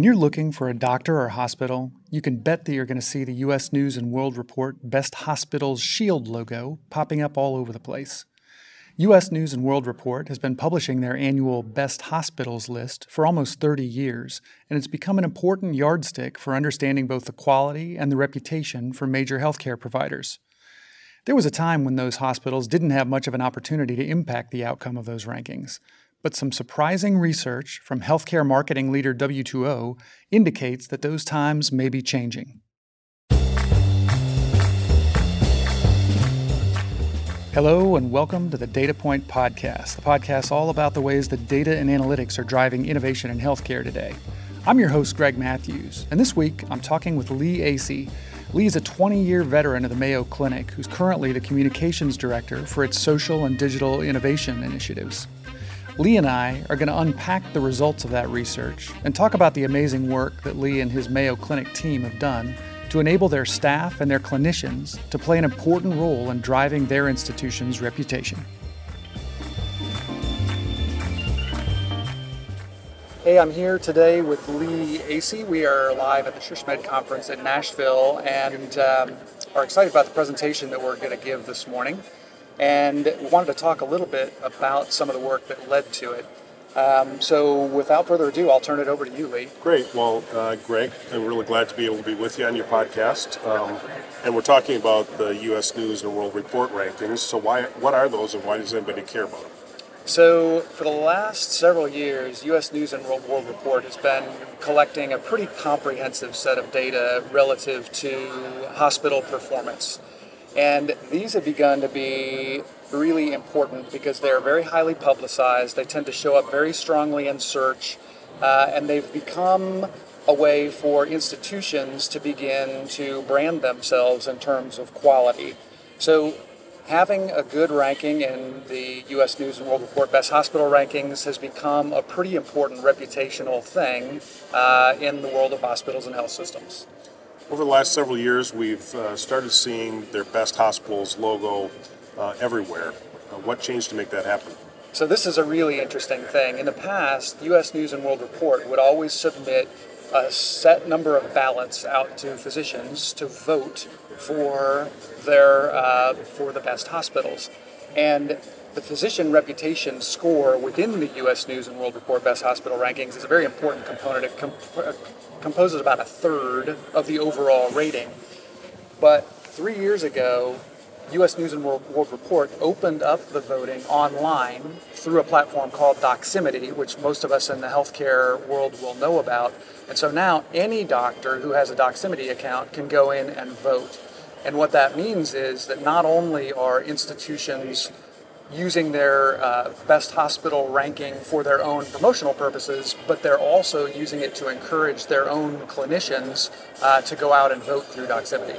When you're looking for a doctor or hospital, you can bet that you're going to see the U.S. News and World Report Best Hospitals Shield logo popping up all over the place. U.S. News and World Report has been publishing their annual Best Hospitals list for almost 30 years, and it's become an important yardstick for understanding both the quality and the reputation for major healthcare providers. There was a time when those hospitals didn't have much of an opportunity to impact the outcome of those rankings but some surprising research from healthcare marketing leader W2O indicates that those times may be changing. Hello, and welcome to the Data Point Podcast, the podcast all about the ways that data and analytics are driving innovation in healthcare today. I'm your host, Greg Matthews, and this week I'm talking with Lee Aase. Lee is a 20 year veteran of the Mayo Clinic who's currently the communications director for its social and digital innovation initiatives. Lee and I are going to unpack the results of that research and talk about the amazing work that Lee and his Mayo Clinic team have done to enable their staff and their clinicians to play an important role in driving their institution's reputation. Hey, I'm here today with Lee Aase. We are live at the SHSMD conference in Nashville and um, are excited about the presentation that we're going to give this morning and wanted to talk a little bit about some of the work that led to it. Um, so, without further ado, I'll turn it over to you, Lee. Great. Well, uh, Greg, I'm really glad to be able to be with you on your podcast. Um, and we're talking about the U.S. News and World Report rankings. So, why? What are those, and why does anybody care about them? So, for the last several years, U.S. News and World, World Report has been collecting a pretty comprehensive set of data relative to hospital performance. And these have begun to be really important because they're very highly publicized. They tend to show up very strongly in search, uh, and they've become a way for institutions to begin to brand themselves in terms of quality. So, having a good ranking in the U.S. News and World Report Best Hospital rankings has become a pretty important reputational thing uh, in the world of hospitals and health systems. Over the last several years, we've uh, started seeing their best hospitals logo uh, everywhere. Uh, what changed to make that happen? So this is a really interesting thing. In the past, U.S. News and World Report would always submit a set number of ballots out to physicians to vote for their uh, for the best hospitals, and the physician reputation score within the U.S. News and World Report Best Hospital rankings is a very important component. It comp- uh, composes about a third of the overall rating. But three years ago, U.S. News and World, World, Report opened up the voting online through a platform called Doximity, which most of us in the healthcare world will know about. And so now any doctor who has a Doximity account can go in and vote. And what that means is that not only are institutions using their uh, best hospital ranking for their own promotional purposes, but they're also using it to encourage their own clinicians uh, to go out and vote through Doximity.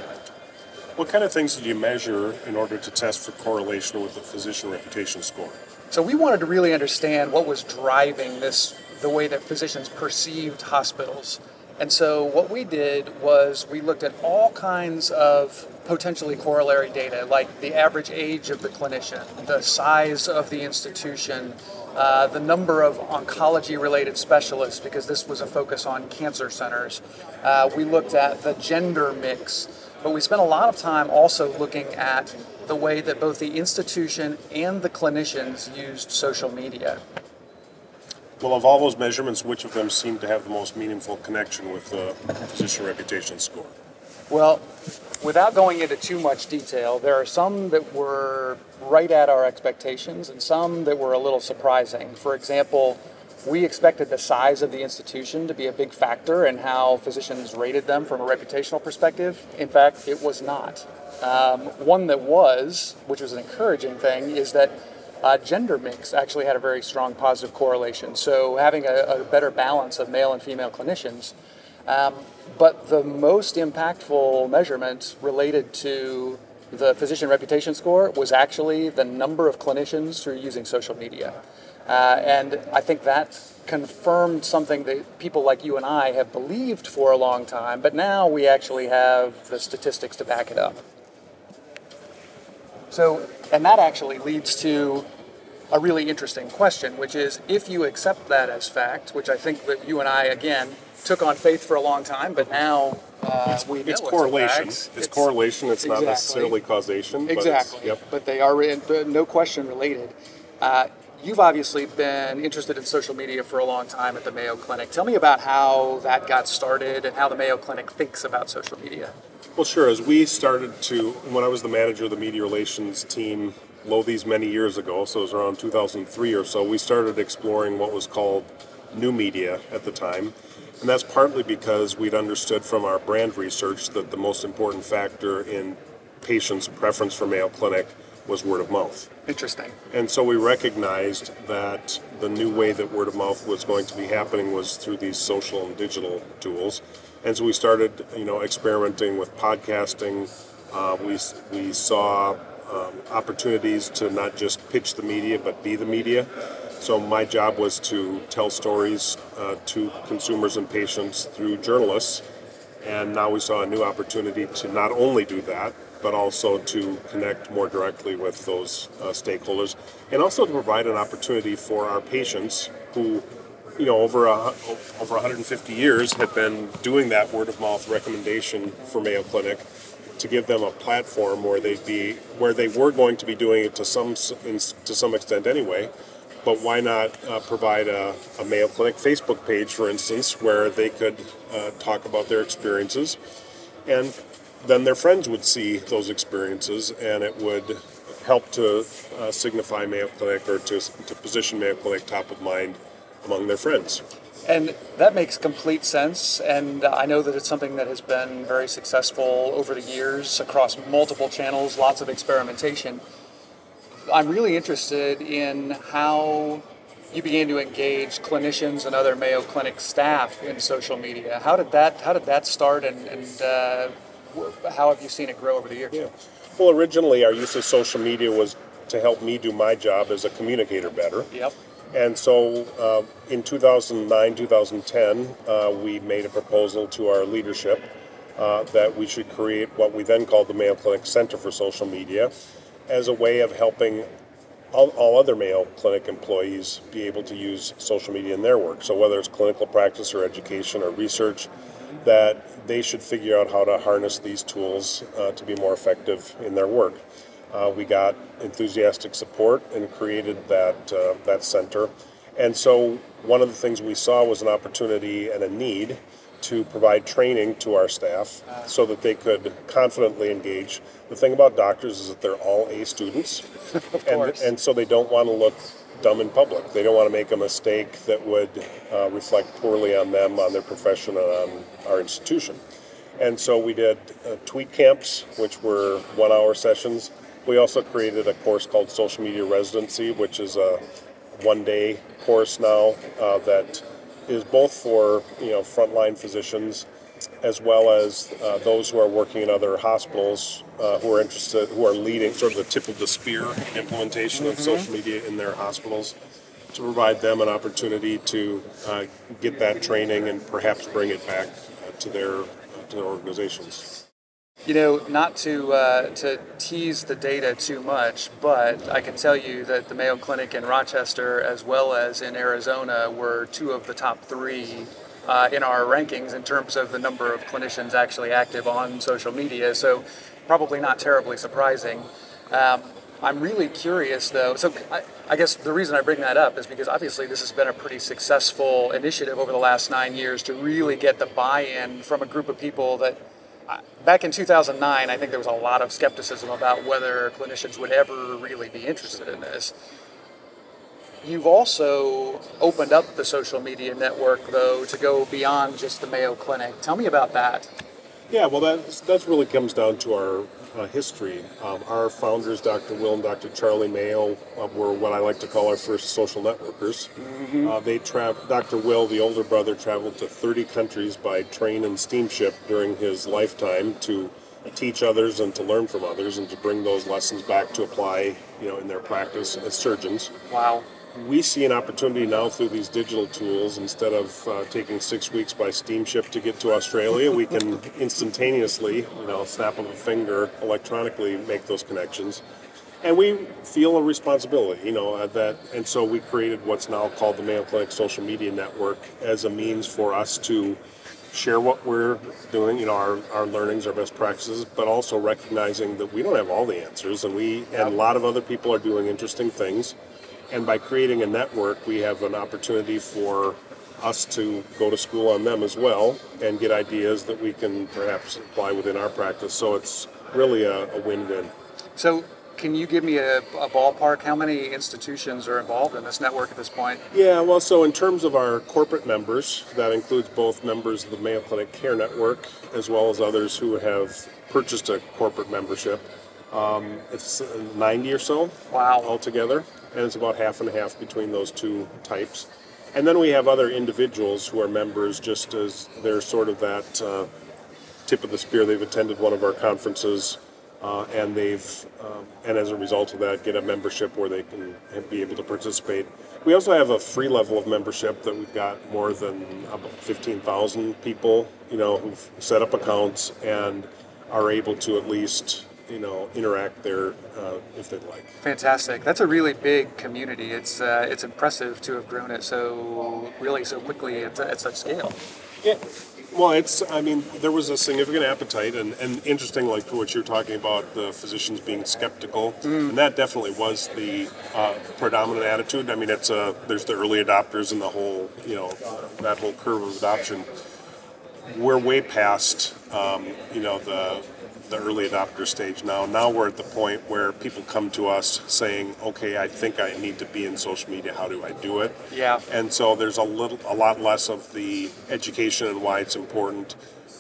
What kind of things did you measure in order to test for correlation with the physician reputation score? So we wanted to really understand what was driving this, the way that physicians perceived hospitals. And so what we did was we looked at all kinds of potentially corollary data, like the average age of the clinician, the size of the institution, uh, the number of oncology related specialists, because this was a focus on cancer centers. Uh, we looked at the gender mix, but we spent a lot of time also looking at the way that both the institution and the clinicians used social media. Well, of all those measurements, which of them seem to have the most meaningful connection with the physician reputation score? Well, without going into too much detail, there are some that were right at our expectations and some that were a little surprising. For example, we expected the size of the institution to be a big factor in how physicians rated them from a reputational perspective. In fact, it was not. Um, one that was, which was an encouraging thing, is that uh, gender mix actually had a very strong positive correlation. So having a, a better balance of male and female clinicians. Um, but the most impactful measurement related to the physician reputation score was actually the number of clinicians who are using social media. Uh, and I think that confirmed something that people like you and I have believed for a long time, but now we actually have the statistics to back it up. So, and that actually leads to a really interesting question, which is if you accept that as fact, which I think that you and I, again, took on faith for a long time, but now uh, we know It's correlation. fact. It's, correlation. It's not necessarily causation. but Exactly. yep. But they are in, but no question related. Uh, you've obviously been interested in social media for a long time at the Mayo Clinic. Tell me about how that got started and how the Mayo Clinic thinks about social media. Well, sure. As we started to, when I was the manager of the media relations team, lo these many years ago, so it was around 2003 or so, we started exploring what was called new media at the time. And that's partly because we'd understood from our brand research that the most important factor in patients' preference for Mayo Clinic was word of mouth. Interesting. And so we recognized that the new way that word of mouth was going to be happening was through these social and digital tools. And so we started, you know, experimenting with podcasting. Uh, we, we saw um, opportunities to not just pitch the media, but be the media. So my job was to tell stories uh, to consumers and patients through journalists. And now we saw a new opportunity to not only do that, but also to connect more directly with those uh, stakeholders, and also to provide an opportunity for our patients who, you know, over a, over 150 years had been doing that word of mouth recommendation for Mayo Clinic, to give them a platform where they'd be where they were going to be doing it to some to some extent anyway. But why not uh, provide a, a Mayo Clinic Facebook page, for instance, where they could uh, talk about their experiences, and then their friends would see those experiences, and it would help to uh, signify Mayo Clinic or to, to position Mayo Clinic top of mind among their friends. And that makes complete sense. And I know that it's something that has been very successful over the years across multiple channels, lots of experimentation. I'm really interested in how you began to engage clinicians and other Mayo Clinic staff in social media. How did that How did that start, and, and uh, how have you seen it grow over the years? Yeah. Well, originally our use of social media was to help me do my job as a communicator better. Yep. And so uh, in 2009, 2010, uh, we made a proposal to our leadership uh, that we should create what we then called the Mayo Clinic Center for Social Media as a way of helping all, all other Mayo Clinic employees be able to use social media in their work. So whether it's clinical practice or education or research, that they should figure out how to harness these tools uh, to be more effective in their work. Uh, we got enthusiastic support and created that uh, that center. And so one of the things we saw was an opportunity and a need to provide training to our staff so that they could confidently engage. The thing about doctors is that they're all A students, and, course. and so they don't want to look dumb in public. They don't want to make a mistake that would uh, reflect poorly on them, on their profession, and on our institution. And so we did uh, tweet camps, which were one hour sessions. We also created a course called Social Media Residency, which is a one day course now uh, that is both for you know frontline physicians as well as uh, those who are working in other hospitals uh, who are interested, who are leading sort of the tip of the spear implementation of social media in their hospitals to provide them an opportunity to uh, get that training and perhaps bring it back uh, to their uh, to their organizations. You know, not to uh, to tease the data too much, but I can tell you that the Mayo Clinic in Rochester, as well as in Arizona, were two of the top three uh, in our rankings in terms of the number of clinicians actually active on social media. So, probably not terribly surprising. Um, I'm really curious though. So, I, I guess the reason I bring that up is because obviously this has been a pretty successful initiative over the last nine years to really get the buy in from a group of people that back in 2009, I think there was a lot of skepticism about whether clinicians would ever really be interested in this. You've also opened up the social media network, though, to go beyond just the Mayo Clinic. Tell me about that. Yeah, well, that that really comes down to our uh, history. Um, our founders, Dr. Will and Dr. Charlie Mayo, uh, were what I like to call our first social networkers. Uh, they tra- Dr. Will, the older brother, traveled to 30 countries by train and steamship during his lifetime to teach others and to learn from others and to bring those lessons back to apply, you know, in their practice as surgeons Wow. We see an opportunity now through these digital tools instead of uh, taking six weeks by steamship to get to australia we can instantaneously you know snap of a finger electronically make those connections. And we feel a responsibility, you know, uh, that, and so we created what's now called the Mayo Clinic Social Media Network as a means for us to share what we're doing, you know, our, our learnings, our best practices, but also recognizing that we don't have all the answers, and we and a lot of other people are doing interesting things, and by creating a network, we have an opportunity for us to go to school on them as well and get ideas that we can perhaps apply within our practice. So it's really a, a win-win. So, can you give me a, a, ballpark? How many institutions are involved in this network at this point? Yeah, well, so in terms of our corporate members, that includes both members of the Mayo Clinic Care Network as well as others who have purchased a corporate membership. Um, it's 90 or so wow. altogether, and it's about half and half between those two types. And then we have other individuals who are members just as they're sort of that uh, tip of the spear. They've attended one of our conferences uh, and they've um, and as a result of that get a membership where they can be able to participate. We also have a free level of membership that we've got more than about 15,000 people, you know, who've set up accounts and are able to at least you know interact there uh, if they'd like. Fantastic. That's a really big community. It's uh, it's impressive to have grown it so really so quickly at, at such scale. Yeah, well, it's, I mean, there was a significant appetite, and, and interesting, like what you're talking about, the physicians being skeptical, mm. and that definitely was the uh, predominant attitude. I mean, it's a, there's the early adopters and the whole, you know, that whole curve of adoption. We're way past, um, you know, the the early adopter stage now. Now we're at the point where people come to us saying, "Okay, I think I need to be in social media. How do I do it?" Yeah. And so there's a little, a lot less of the education and why it's important,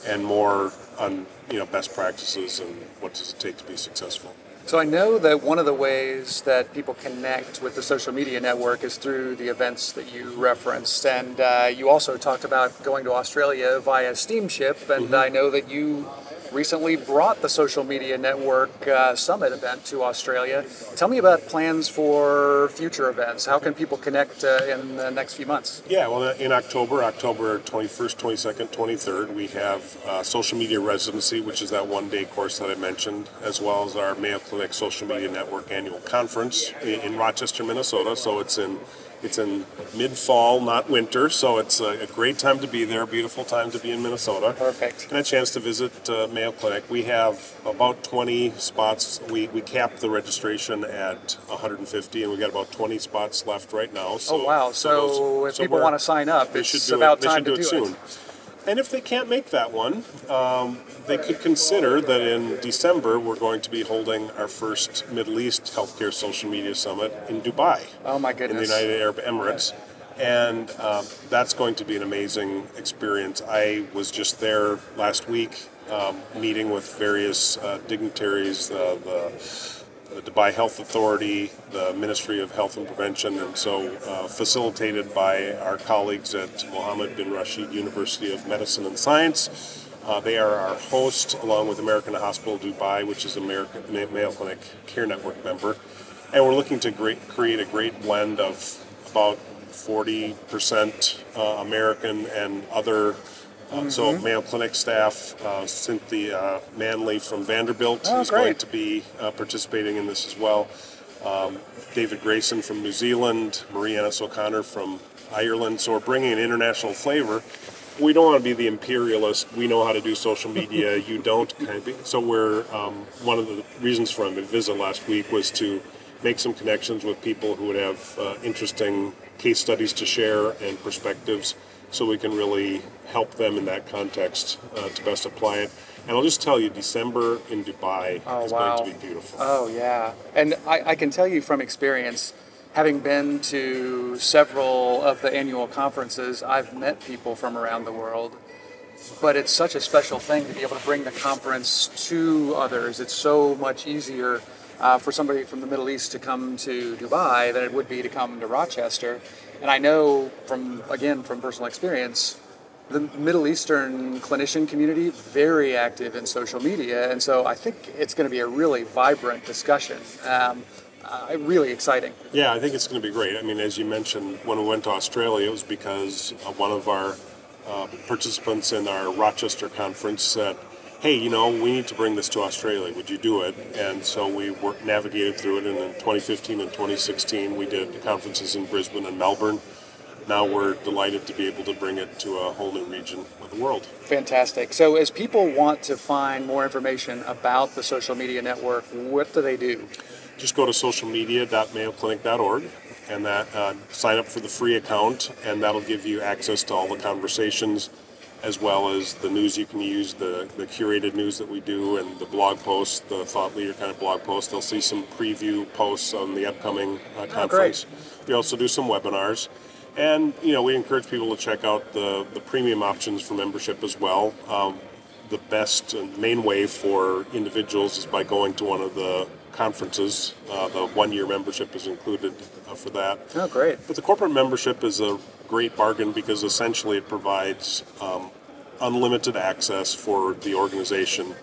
and more on you know best practices and what does it take to be successful. So I know that one of the ways that people connect with the social media network is through the events that you referenced, and uh, you also talked about going to Australia via steamship, and mm-hmm. I know that you recently brought the Social Media Network uh, Summit event to Australia. Tell me about plans for future events. How can people connect uh, in the next few months? Yeah, well, in October, October 21st, 22nd, 23rd, we have uh, Social Media Residency, which is that one day course that I mentioned, as well as our Mayo Clinic Social Media Network annual conference in Rochester, Minnesota. So it's in it's in mid fall, not winter, so it's a, a, great time to be there, beautiful time to be in Minnesota. Perfect. And a chance to visit uh, Mayo Clinic. We have about 20 spots. We, we capped the registration at 150, and we got about 20 spots left right now. So, oh, wow. So, so those, if people want to sign up, it's about it, time to do it soon. It. And if they can't make that one, um, they could consider that in December we're going to be holding our first Middle East Healthcare Social Media Summit in Dubai. Oh my goodness! In the United Arab Emirates, and um, that's going to be an amazing experience. I was just there last week, um, meeting with various uh, dignitaries, uh, the the Dubai Health Authority, the Ministry of Health and Prevention, and so uh, facilitated by our colleagues at Mohammed bin Rashid University of Medicine and Science. Uh, they are our host, along with American Hospital Dubai, which is American Mayo Clinic Care Network member. And we're looking to great, create a great blend of about 40% uh, American and other Mm-hmm. So Mayo Clinic staff, uh, Cynthia Manley from Vanderbilt oh, is great. going to be uh, participating in this as well. Um, David Grayson from New Zealand, Marie Ennis-O'Connor from Ireland. So we're bringing an international flavor. We don't want to be the imperialist. We know how to do social media. you don't. Kind of so we're um, one of the reasons for my visit last week was to make some connections with people who would have uh, interesting case studies to share and perspectives so we can really help them in that context uh, to best apply it. And I'll just tell you, December in Dubai oh, is wow. going to be beautiful. Oh, yeah. And I, I, can tell you from experience, having been to several of the annual conferences, I've met people from around the world. But it's such a special thing to be able to bring the conference to others. It's so much easier uh, for somebody from the Middle East to come to Dubai than it would be to come to Rochester. And I know from, again, from personal experience, the Middle Eastern clinician community very active in social media, and so I think it's going to be a really vibrant discussion. Um, uh, really exciting. Yeah, I think it's going to be great. I mean, as you mentioned, when we went to Australia, it was because one of our uh, participants in our Rochester conference said, hey, you know, we need to bring this to Australia. Would you do it? And so we worked, navigated through it. And in 2015 and 2016, we did conferences in Brisbane and Melbourne. Now we're delighted to be able to bring it to a whole new region of the world. Fantastic. So, as people want to find more information about the social media network, what do they do? Just go to socialmedia.mayoclinic.org and that uh, sign up for the free account, and that'll give you access to all the conversations as well as the news you can use, the, the curated news that we do, and the blog posts, the thought leader kind of blog posts. They'll see some preview posts on the upcoming uh, conference. Oh, we also do some webinars. And, you know, we encourage people to check out the, the premium options for membership as well. Um, the best main way for individuals is by going to one of the conferences. Uh, the one year membership is included uh, for that. Oh, great. But the corporate membership is a great bargain because essentially it provides um, unlimited access for the organization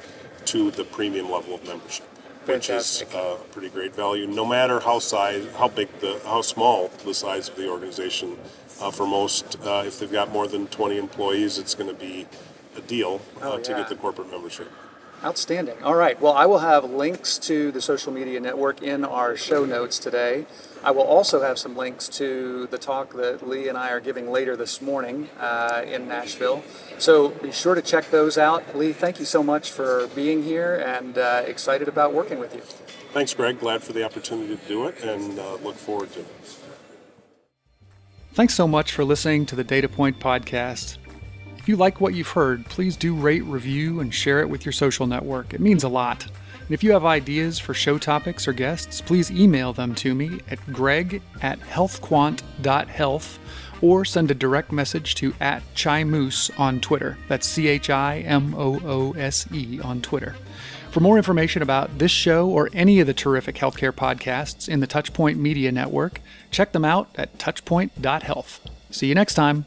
to the premium level of membership. Fantastic. Which is uh, pretty great value, no matter how size, how big the, how small the size of the organization. Uh, for most, uh, if they've got more than 20 employees, it's going to be a deal uh, Oh, to get the corporate membership. Outstanding. All right. Well, I will have links to the social media network in our show notes today. I will also have some links to the talk that Lee and I are giving later this morning uh, in Nashville. So be sure to check those out. Lee, thank you so much for being here and uh, excited about working with you. Thanks, Greg. Glad for the opportunity to do it and uh, look forward to it. Thanks so much for listening to the Data Point podcast. If you like what you've heard, please do rate, review, and share it with your social network. It means a lot. And if you have ideas for show topics or guests, please email them to me at greg at healthquant.health or send a direct message to at Chimoose on Twitter. That's C H I M O O S E on Twitter. For more information about this show or any of the terrific healthcare podcasts in the Touchpoint Media Network, check them out at touchpoint.health. See you next time.